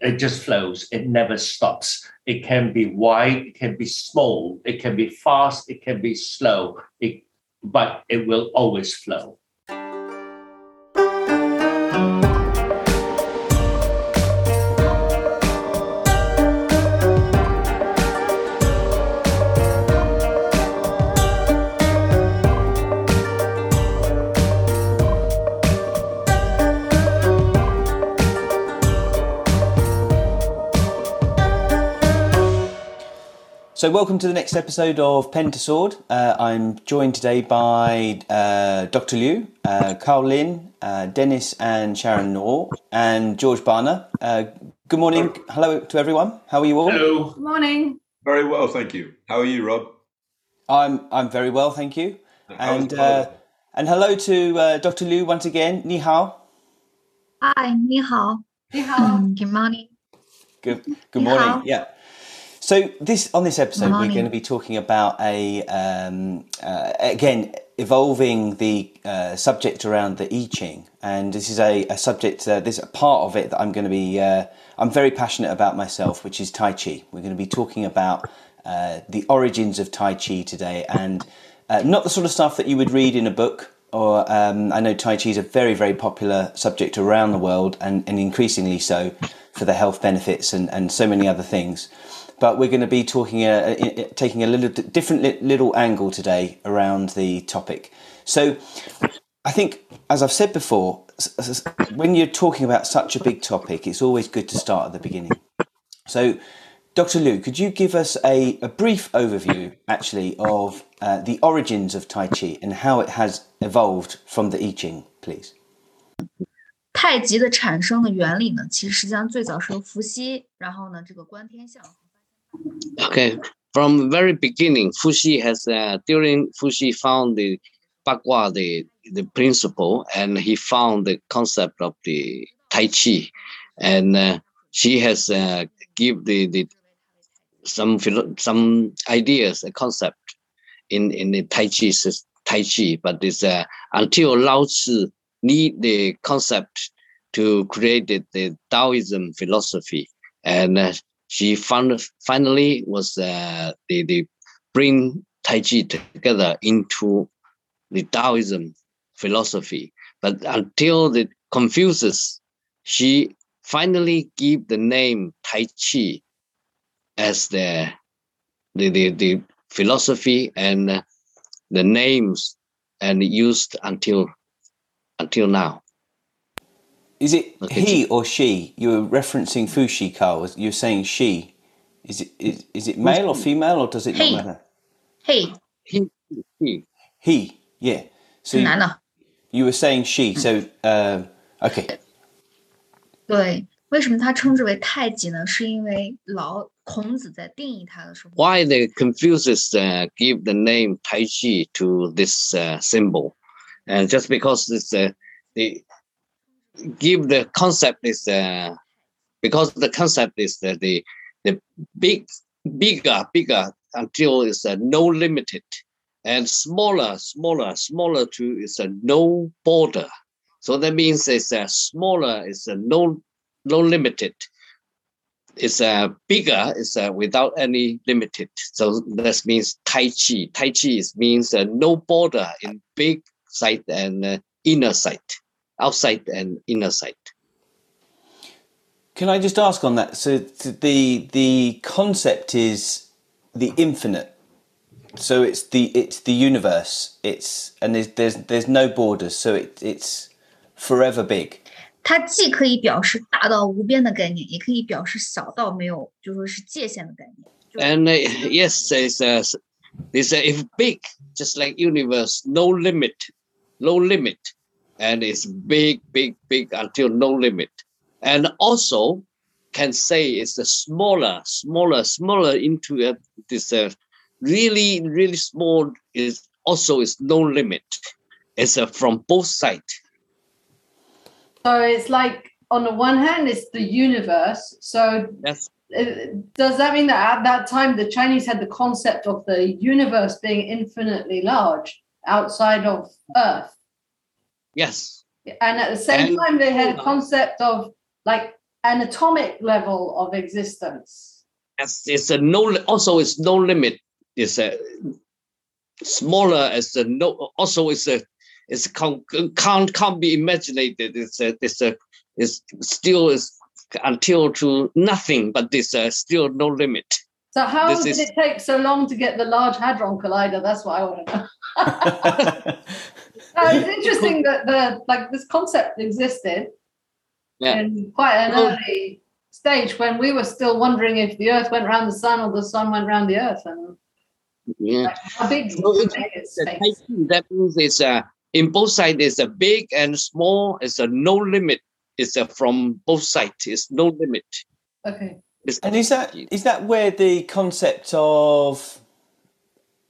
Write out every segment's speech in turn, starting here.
it just flows. It never stops. It can be wide, it can be small, it can be fast, it can be slow, it, but it will always flow. So, welcome to the next episode of Pen to Sword. Uh, I'm joined today by uh, Dr. Liu, uh, Carl Lin, uh, Dennis, and Sharon Noor, and George Barner. Uh, good morning. Hello to everyone. How are you all? Hello. Good morning. Very well, thank you. How are you, Rob? I'm I'm very well, thank you. And uh, and hello to Dr. Liu once again. Ni hao. Hi. Ni hao. Ni hao. good morning. Good, good morning. Yeah. So this on this episode, we're going to be talking about a um, uh, again evolving the uh, subject around the I Ching, and this is a, a subject. Uh, this is a part of it that I'm going to be. Uh, I'm very passionate about myself, which is Tai Chi. We're going to be talking about uh, the origins of Tai Chi today, and uh, not the sort of stuff that you would read in a book. Or um, I know Tai Chi is a very, very popular subject around the world, and, and increasingly so for the health benefits and, and so many other things but we're going to be talking uh, i- i- taking a little d- different li- little angle today around the topic. So, I think, as I've said before, s- s- when you're talking about such a big topic, it's always good to start at the beginning. So, Dr. Liu, could you give us a, a brief overview, actually, of uh, the origins of Tai Chi and how it has evolved from the I Ching, please? 太极的产生的原理呢，其实实际上最早是由伏羲，然后呢，这个观天象。 Okay, from very beginning, Fuxi has uh, during Fuxi found the Bagua the the principle, and he found the concept of the Tai Chi, and uh, she has uh, give the the some some ideas, a concept in in the Tai Chi Tai Chi, but it's uh, until Lao Tzu need the concept to create the, the Taoism philosophy, and uh, she found finally was uh, the the bring Tai Chi together into the Taoism philosophy. But until the Confucius, she finally gave the name Tai Chi as the the the, the philosophy and the names and used until until now. Is it he or she? You were referencing Fuxi, Carl. You're saying she. Is it is, is it male or female or does it he. not matter? He. He. He. He. Yeah. So you, you were saying she. Mm. So um, okay. 对，为什么他称之为太极呢？是因为老孔子在定义他的时候。Why the Confucius uh, give the name Tai Chi to this uh, symbol, and just because it's uh, the give the concept is uh, because the concept is that the the big bigger bigger until it's uh, no limited, and smaller smaller smaller to is a no border. So that means it's a smaller is a no no limited it's uh, bigger, it's uh, without any limited. So that means Tai Chi. Tai Chi is, means uh, no border in big side and uh, inner side, outside and inner side. can I just ask on that? So th- the the concept is the infinite. So it's the it's the universe. It's and there's there's there's no borders. So it it's forever big. 它既可以表示大到无边的概念，也可以表示小到没有就说是界限的概念。 And uh, yes, it's uh, it's uh, if big, just like universe, no limit, no limit, and it's big, big, big until no limit. And also can say it's a smaller, smaller, smaller into uh, this uh, really, really small is also is no limit. It's uh, from both sides. So it's like on the one hand, it's the universe. So Yes. uh, does that mean that at that time the Chinese had the concept of the universe being infinitely large outside of Earth, Yes. and at the same And- time they had a concept of like an atomic level of existence. As it's a no. Also, it's no limit. It's a smaller as a no. Also, it's a it's can't can't can't be imagined. It's a it's a it's still is until to nothing, but there's uh, still no limit. So how This did is- it take so long to get the Large Hadron Collider? That's what I want to know. No, it's interesting that the like this concept existed Yeah. in quite an Well- early stage when we were still wondering if the Earth went around the sun or the sun went around the Earth, and Yeah. like, how big, So how big is space? That means it's uh, in both sides is a big and small. It's a no limit. It's a from both sides. It's no limit. Okay. It's, And is that is that where the concept of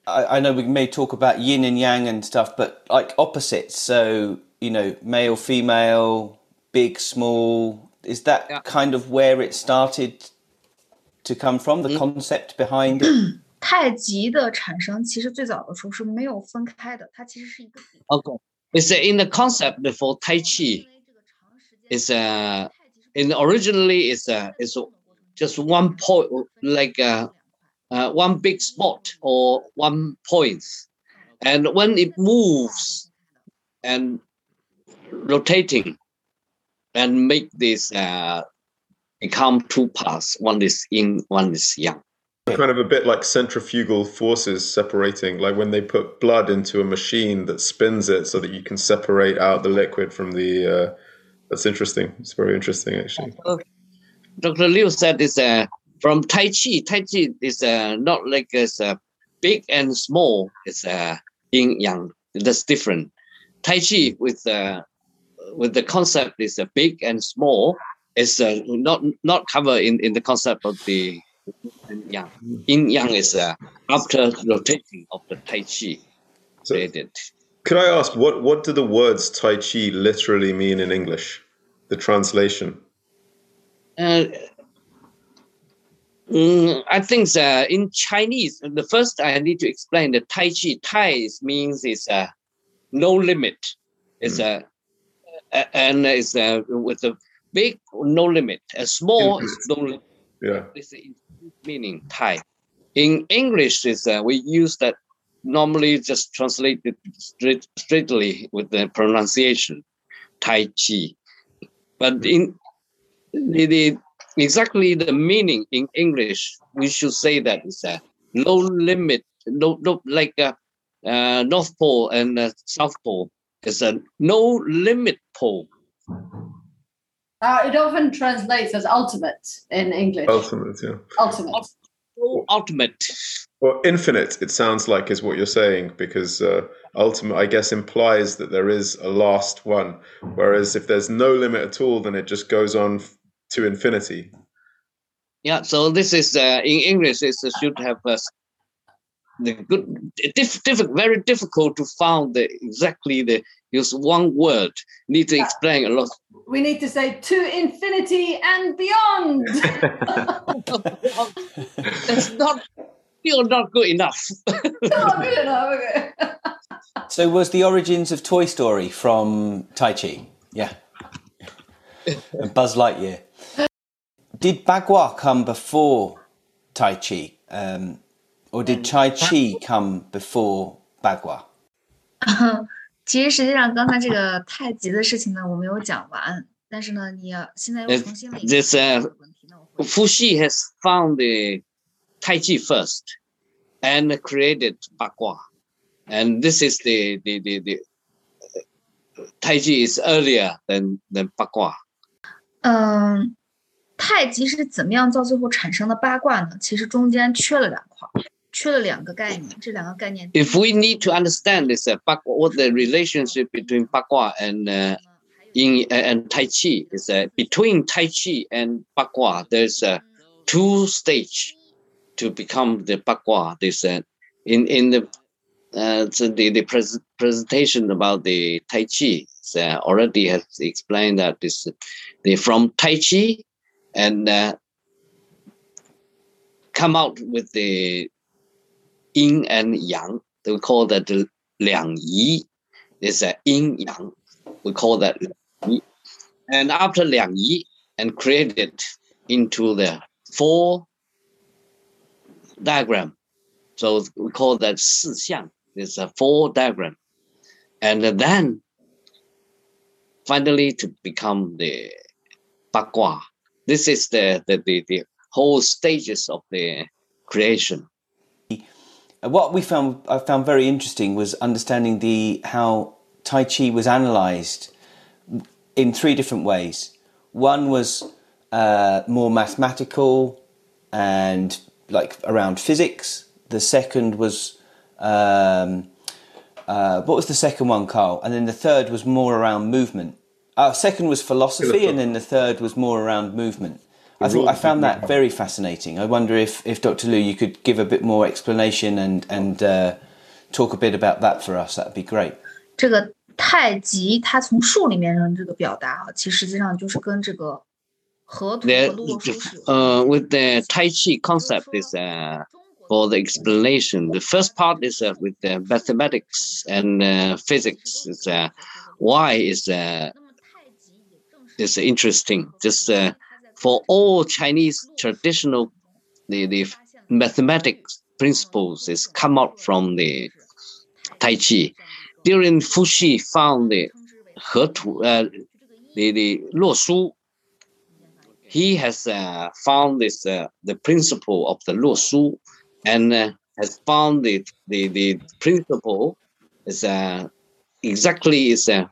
I, I know we may talk about yin and yang and stuff, but like opposites. So you know, male, female, big, small. Is that Yeah. kind of where it started to come from? The Mm. concept behind it. 太极的产生其实最早的时候是没有分开的，它其实是一个点。 okay. It's uh, in the concept for Tai Chi. It's uh, in originally it's uh, it's just one point, like uh, uh, one big spot or one point, and when it moves and rotating, and make this uh, become two parts. One is yin, one is yang. Kind of a bit like centrifugal forces separating, like when they put blood into a machine that spins it so that you can separate out the liquid from the. Uh, that's interesting. It's very interesting, actually. Dr. Liu said it's uh, from Tai Chi. Tai Chi is uh, not like it's uh, big and small. It's uh, yin yang. That's different. Tai Chi with uh, with the concept is uh, big and small. Is uh, not not covered in, in the concept of the yin yang. Yin yang is uh, after rotating of the Tai Chi So, created. could I ask what what do the words Tai Chi literally mean in English? The translation. Uh, mm, I think uh, in Chinese, the first I need to explain the Tai Chi. Tai means it's uh, no limit. It's a uh, and it's uh, with a big no limit. A small is no limit. Yeah. This is meaning Tai. In English, is uh, we use that normally just translate it straight, straightly with the pronunciation Tai Chi. But in the, the exactly the meaning in English, we should say that it's a low limit, no, no like uh, uh, North Pole and uh, South Pole. It's a no limit pole. Uh, it often translates as ultimate in English. Ultimate, yeah. Ultimate. Ultimate. Well, infinite, it sounds like, is what you're saying, because uh, ultimate, I guess, implies that there is a last one. Whereas if there's no limit at all, then it just goes on f- to infinity. Yeah, so this is uh, in English. It should have uh, the good, diff, diff, very difficult to find the exactly the use one word. Need to Yeah. explain a lot. We need to say to infinity and beyond. That's not still not good enough. oh, good enough. Okay. So was the origins of Toy Story from Tai Chi? Yeah. and Buzz Lightyear Did Bagua come before Tai Chi? Um, or did Tai Chi come before Bagua? 其实实际上刚才这个太极的事情呢，我没有讲完，但是呢，你要现在又 This- 重新了 this, uh, 问题呢，我会 Fuxi has found the Tai Chi first and created Bagua. And this is the the the, the uh, Tai Chi is earlier than than Bagua. 嗯， 太极是怎么样到最后产生的八卦呢？其实中间缺了两块儿，缺了两个概念。这两个概念， If we need to understand this uh, Bagua, what the relationship between Bagua and uh, Yin and Tai Chi is uh, between Tai Chi and Bagua, there's a two stage to become the Bagua. This uh, in in the uh, so the the pres- presentation about the Tai Chi uh, already has explained that this the from Tai Chi and uh, come out with the yin and yang. We call that the liang yi. It's a yin yang. We call that liang yi. And after liang yi, and created into the four diagram. So we call that 四象. It's a four diagram. And then finally to become the Bagua. This is the, the, the, the whole stages of the creation. What we found I found very interesting was understanding the how Tai Chi was analysed in three different ways. One was uh, more mathematical and like around physics. The second was um, uh, what was the second one, Carl? And then the third was more around movement. Uh, second was philosophy, and then the third was more around movement. I thought I found that very fascinating. I wonder if, if Dr. Liu, you could give a bit more explanation and and uh, talk a bit about that for us. That'd be great. 这个太极，它从数里面的这个表达啊，其实实际上就是跟这个河图和洛书是有。 Uh, with the Tai Chi concept is uh, for the explanation. The first part is uh, with the mathematics and uh, physics. Is uh, why is uh, 那么太极 it's interesting. Just uh, for all Chinese traditional, the, the mathematics principles is come out from the Tai Chi. During Fuxi found the He Tu, uh, the, the Luo he has uh, found this uh, the principle of the Luo and uh, has found the, the, the principle is uh, exactly is a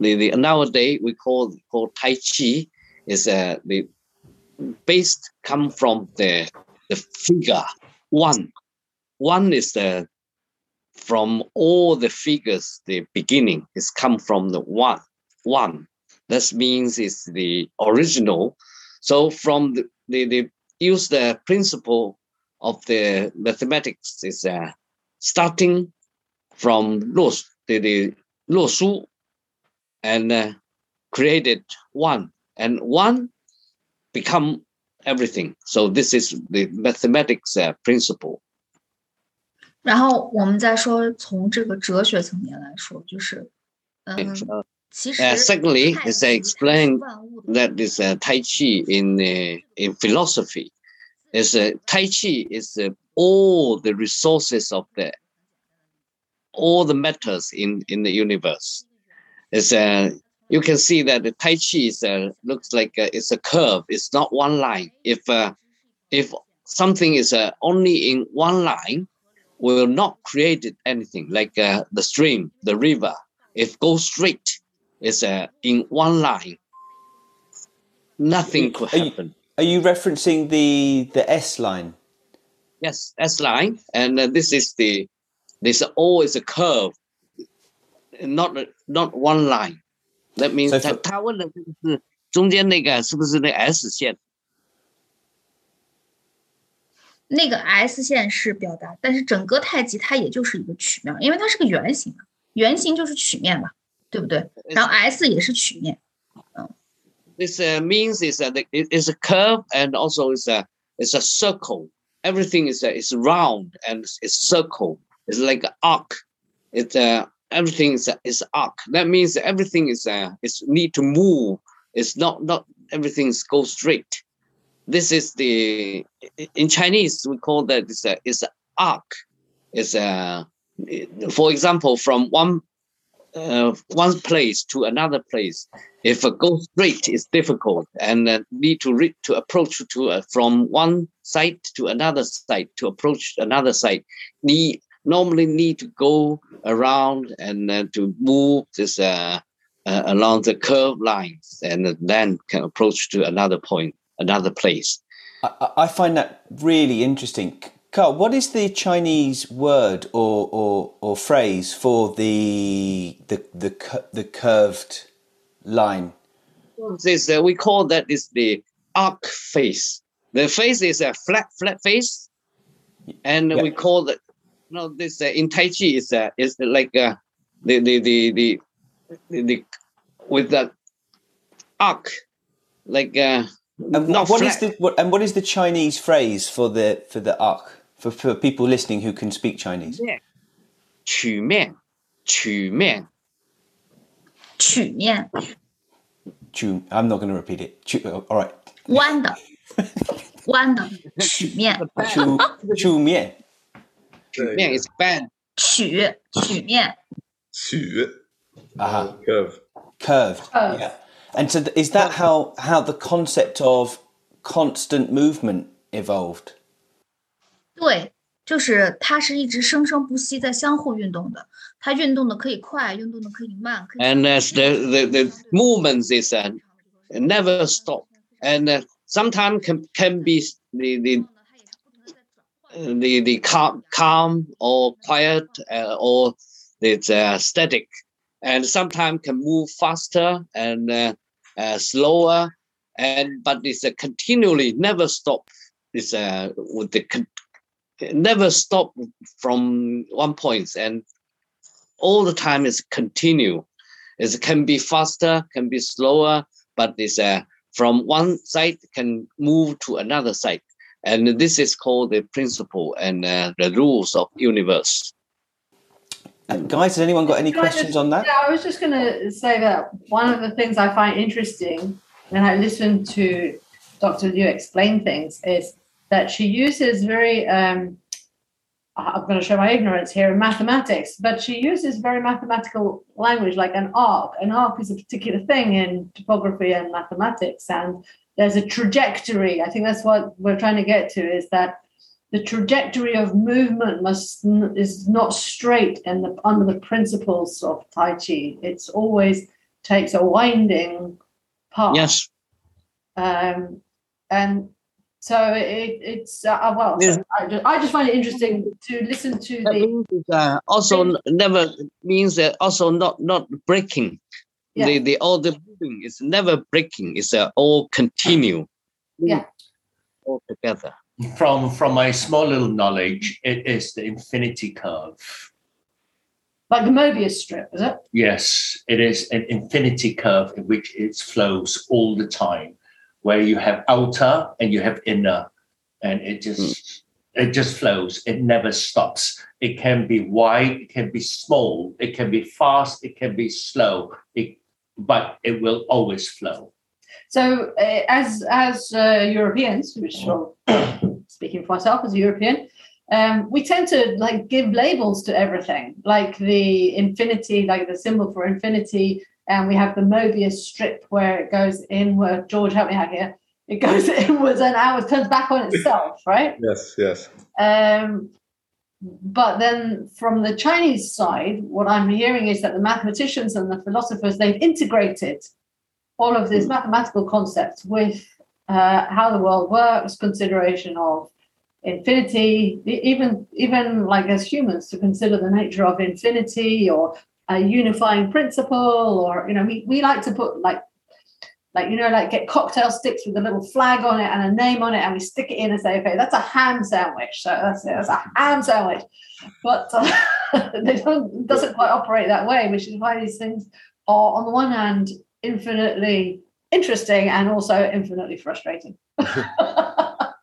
the, the nowadays we call call Tai Chi is uh, the based come from the the figure one. One is the from all the figures, the beginning is come from the one. One. This means it's the original. So from the they, use the principle of the mathematics is uh, starting from 落, the, the 洛书 and uh, created one and one become everything so this is the mathematics uh, principle 然后我们再说从这个哲学层面来说，就是，嗯， Uh, 其实 uh, secondly 太 is 极 uh, 它是 explained 万物的 that is uh, Tai Chi in uh, in philosophy. Is uh, Tai Chi is uh, all the resources of the all the matters in in the universe. Is uh, you can see that the Tai Chi is uh, looks like uh, it's a curve. It's not one line. If uh, if something is uh, only in one line, will not create anything like uh, the stream, the river. If go straight, it's uh, in one line. Nothing could Are you- happen. Are you referencing the the S line? Yes, S line, and uh, this is the this all is a curve, not not one line. That means So 他 for- 他问的是中间那个是不是那 S 线？那个 S 线是表达，但是整个太极它也就是一个曲面，因为它是个圆形嘛，圆形就是曲面嘛，对不对？然后 S 也是曲面， This uh, means is that it is a curve and also is a it's a circle. Everything is a, is round and it's circle. It's like an arc. It's uh, everything is is arc. That means everything is uh, is need to move. It's not not everything is go straight. This is the in Chinese we call that is a is a arc. It's a for example from one uh, one place to another place if a go straight is difficult and uh, need to re- to approach to uh, from one site to another site to approach another site need normally need to go around and uh, to move this uh, uh, along the curved lines and then can approach to another point another place I, I- find that really interesting. Carl, what is the Chinese word or, or, or phrase for the the the the curved line? this uh, we call that is the arc face the face is a flat flat face and we call that no this uh, in tai chi is uh, is like uh, the, the the the the the with the arc like uh And not what is flat. the what, and what is the Chinese phrase for the for the arc for, for people listening who can speak Chinese? 曲面曲面曲面。 chu. I'm not going to repeat it. Chu, uh, all right. 弯的，弯的曲面， Chu chu mian. 曲面 is bend. 曲曲面，曲 Uh-huh. curve. Curved. Curved. Yeah. And so th- is that how how the concept of constant movement evolved? 对，就是它是一直生生不息在相互运动的，它运动的可以快，运动的可以慢，可以 And as the, the, the movements is uh, never stop. And uh, sometimes can, can be the, the, the, the calm, calm or quiet uh, or it's uh, static. And sometimes can move faster and uh, uh, slower. And but it's uh, continually never stop. It's uh, with the con- never stop from one point and all the time is continue. It can be faster, can be slower, but it's uh, from one side can move to another side. And this is called the principle and uh, the rules of universe. Uh, guys, has anyone got any Can questions just- on that? Yeah, I was just going to say that one of the things I find interesting when I listen to Dr. Liu explain things is that she uses very, um, I'm going to show my ignorance here in mathematics, but she uses very mathematical language like an arc. An arc is a particular thing in topography and mathematics, and there's a trajectory. I think that's what we're trying to get to is that the trajectory of movement must is not straight in the under the principles of Tai Chi. It's always takes a winding path. Yes, Um, and so it, it's uh, well. Yes. I, just, I just find it interesting to listen to that the means uh, also n- never means that also not not breaking. Yeah. The the all the moving is never breaking. It's uh, all continue. Yeah. All together. From from my small little knowledge, it is the infinity curve. like the Mobius strip, is it? Yes, it is an infinity curve in which it flows all the time, where you have outer and you have inner, and it just it just flows. It never stops. It can be wide, it can be small, it can be fast, it can be slow. It, but it will always flow. So, uh, as as uh, Europeans, which well, speaking for myself as a European, um, we tend to like give labels to everything, like the infinity, like the symbol for infinity, and we have the Mobius strip where it goes inward. George, help me out here. It goes inwards and outwards, turns back on itself, right? Yes, yes. Um, but then from the Chinese side, what I'm hearing is that the mathematicians and the philosophers they've integrated all of these mathematical concepts with uh, how the world works, consideration of infinity, even even like as humans to consider the nature of infinity or a unifying principle, or you know, we, we like to put like like you know, like get cocktail sticks with a little flag on it and a name on it, and we stick it in and say, okay, that's a ham sandwich. So that's it, that's a ham sandwich. But uh, they don't it doesn't quite operate that way, which is why these things are on the one hand infinitely interesting and also infinitely frustrating.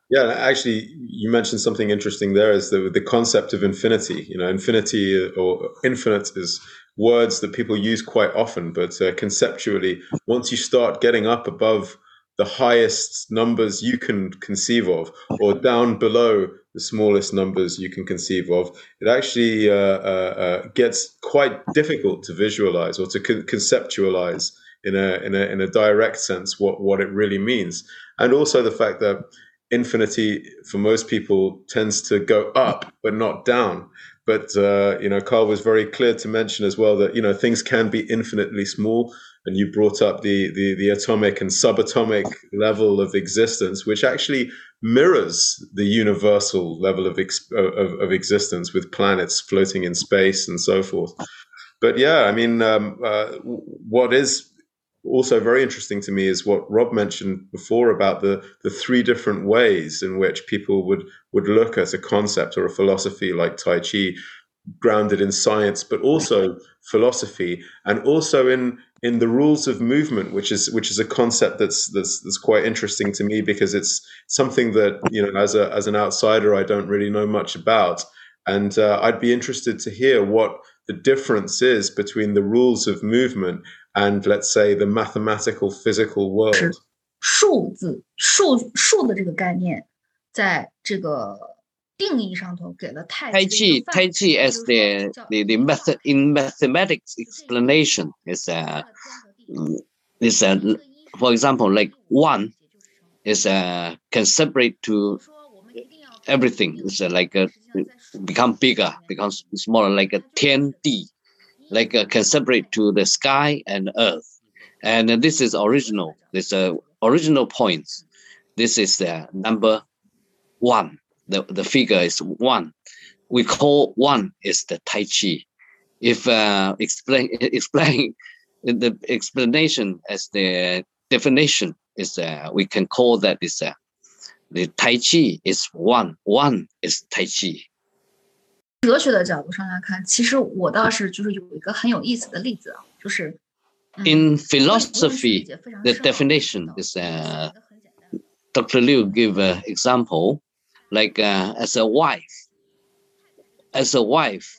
Yeah, actually, you mentioned something interesting there is the, the concept of infinity. You know, infinity or infinite is words that people use quite often, but uh, conceptually, once you start getting up above the highest numbers you can conceive of, or down below the smallest numbers you can conceive of, it actually uh, uh, uh, gets quite difficult to visualize or to con- conceptualize in a in a in a direct sense what what it really means, and also the fact that infinity for most people tends to go up but not down but uh, you know carl was very clear to mention as well that you know things can be infinitely small. And you brought up the the, the atomic and subatomic level of existence which actually mirrors the universal level of, ex- of, of existence with planets floating in space and so forth. But yeah i mean um, uh, what is also very interesting to me is what Rob mentioned before about the the three different ways in which people would would look at a concept or a philosophy like Tai Chi, grounded in science, but also philosophy, and also in in the rules of movement, which is which is a concept that's that's that's quite interesting to me because it's something that you know as a as an outsider I don't really know much about, and uh, I'd be interested to hear what the difference is between the rules of movement and let's say the mathematical physical world 数字数数的这个概念，在这个定义上头给了太 Tai 极 Chi, Tai Chi as the, the, the method in mathematics explanation is uh, is uh, for example like one is uh, can separate to everything. Uh, like a become bigger, becomes smaller, like a 10D, like uh, can separate to the sky and earth. And this is original. This uh, original points. This is the number one. The, the figure is one. We call one is the Tai Chi. If uh, explain explain the explanation as the definition is uh, we can call that is uh, the Tai Chi is one. One is Tai Chi. 哲学的角度上来看，其实我倒是就是有一个很有意思的例子啊，就是、嗯 In 无论是理 philosophy, 解非常 the 深奥 definition 的 is 道 uh, 理很简单 Dr. Liu give an example, like uh, as a wife, as a wife,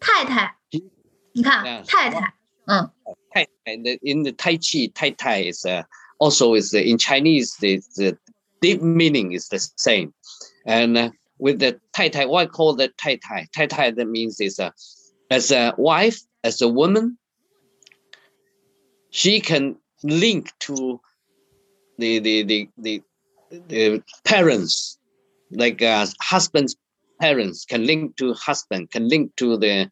太太，你看 Yeah. 太太，嗯， Tai- and the- in the Tai Chi, Tai Tai is uh, also is uh, in Chinese the, the deep meaning is the same, and uh, with the Tai Tai, why call that Tai Tai? Tai Tai that means is uh, as a wife, as a woman, she can link to the the the the, the parents, like uh, husband's parents can link to husband, can link to the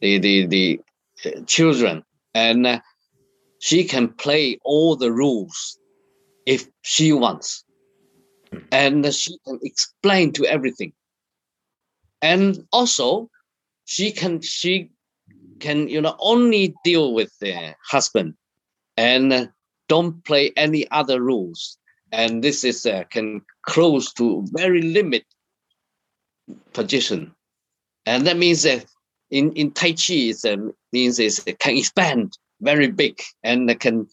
the the, the uh, children. And uh, she can play all the rules if she wants and she can explain to everything. And also she can she can you know only deal with the husband and don't play any other rules. And this is uh, can close to very limit position. And that means that in in Tai Chi, it um, means it can expand very big and can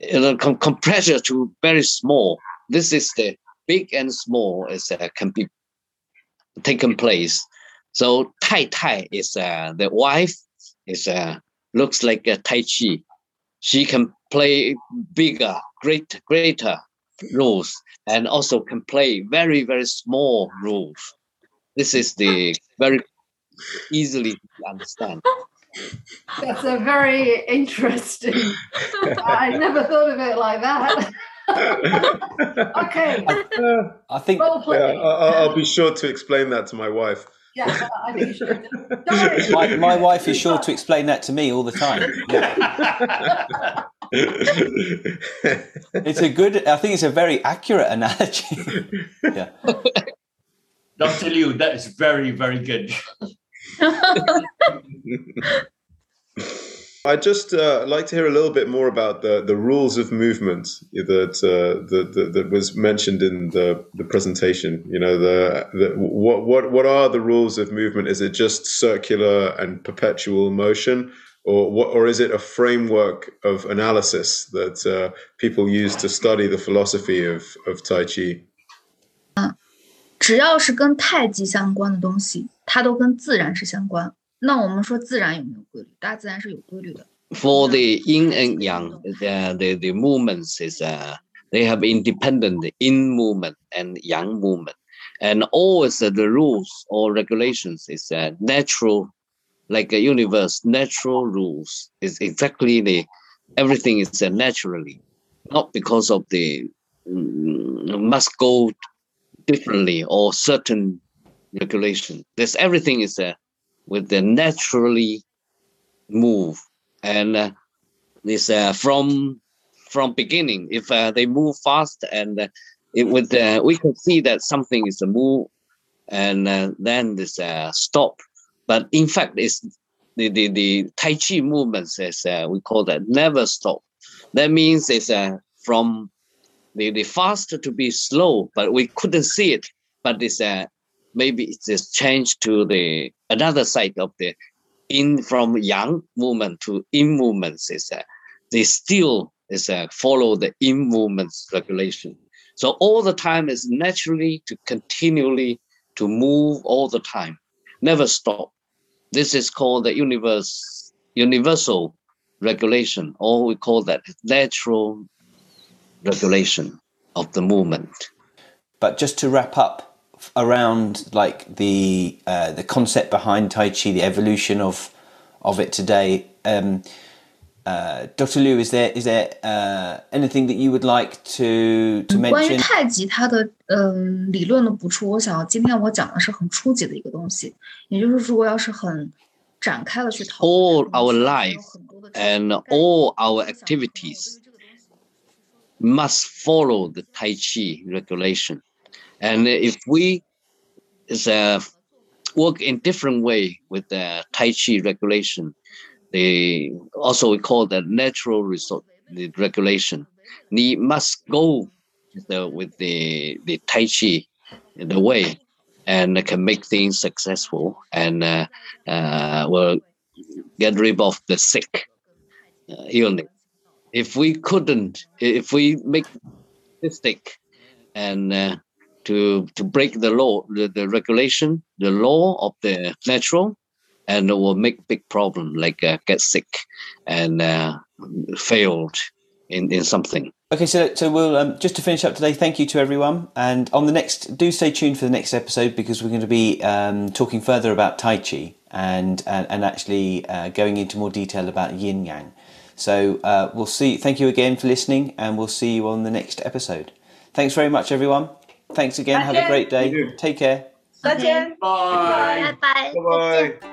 you know com- compress it to very small. This is the big and small is uh, can be taken place. So Tai Tai is uh, the wife is uh, looks like a Tai Chi. She can play bigger, great, greater roles, and also can play very, very small roles. This is the very easily understand. That's a very interesting. I never thought of it like that. okay, uh, I think role Yeah. I- I'll, I'll be sure to explain that to my wife. Yeah, I think you should. Doris, my, my wife is sure to explain that to me all the time. Yeah. It's a good. I think it's a very accurate analogy. yeah. Dr. Liu, that is very, very good. I'd just uh, like to hear a little bit more about the, the rules of movement that, uh, that, that that was mentioned in the, the presentation. You know, the, the what what what are the rules of movement? Is it just circular and perpetual motion, or what, or is it a framework of analysis that uh, people use to study the philosophy of of Tai Chi? 只要是跟太极相关的东西，它都跟自然是相关。 那我们说自然有没有规律？大自然是有规律的。 For the yin and yang, the the, the movements is uh, they have independent yin movement and yang movement, and always uh, the rules or regulations is uh, natural, like a universe. Natural rules is exactly the everything is uh, naturally, not because of the mm, must go differently or certain regulation. There's everything is uh, with the naturally move. And uh, this uh, from from beginning if uh, they move fast and uh, it would uh, we can see that something is a move and then this stop. But in fact it's the the, the tai chi movements as we call that never stop. That means it's from the, the faster to be slow but we couldn't see it. But it's uh, maybe it's just changed to the another side of the in from yang movement to yin movements is uh, they still is uh, follow the yin movements regulation. So all the time is naturally to continually to move all the time never stop. This is called the universe universal regulation, or we call that natural regulation of the movement. But just to wrap up around like the uh, the concept behind Tai Chi, the evolution of of it today. Um, uh, Dr. Liu, is there is there uh, anything that you would like to to 关于 mention? 太极它的嗯理论的补充，我想要今天我讲的是很初级的一个东西，也就是如果要是很展开的去讨论 All 这个东 our 西 life 有很多的 and 概念 all our 我想可能 activities 对于这个东西 must follow the Tai Chi regulation. And if we is uh, work in different way with the Tai Chi regulation, they also we call that natural result the regulation. We must go with the, with the the Tai Chi the way and can make things successful and uh, uh, will get rid of the sick uh, illness if we couldn't, if we make mistake and uh, to to break the law, the, the regulation, the law of the natural, and it will make big problem like uh, get sick and uh, failed in, in something. Okay, so so we'll um, just to finish up today. Thank you to everyone, and on the next, do stay tuned for the next episode because we're going to be um, talking further about Tai Chi and and, and actually uh, going into more detail about Yin Yang. So uh, we'll see. Thank you again for listening, and we'll see you on the next episode. Thanks very much, everyone. Thanks again. Have a Okay. great day. Thank you. Take care. 再见。 Bye. 拜拜。 Bye bye.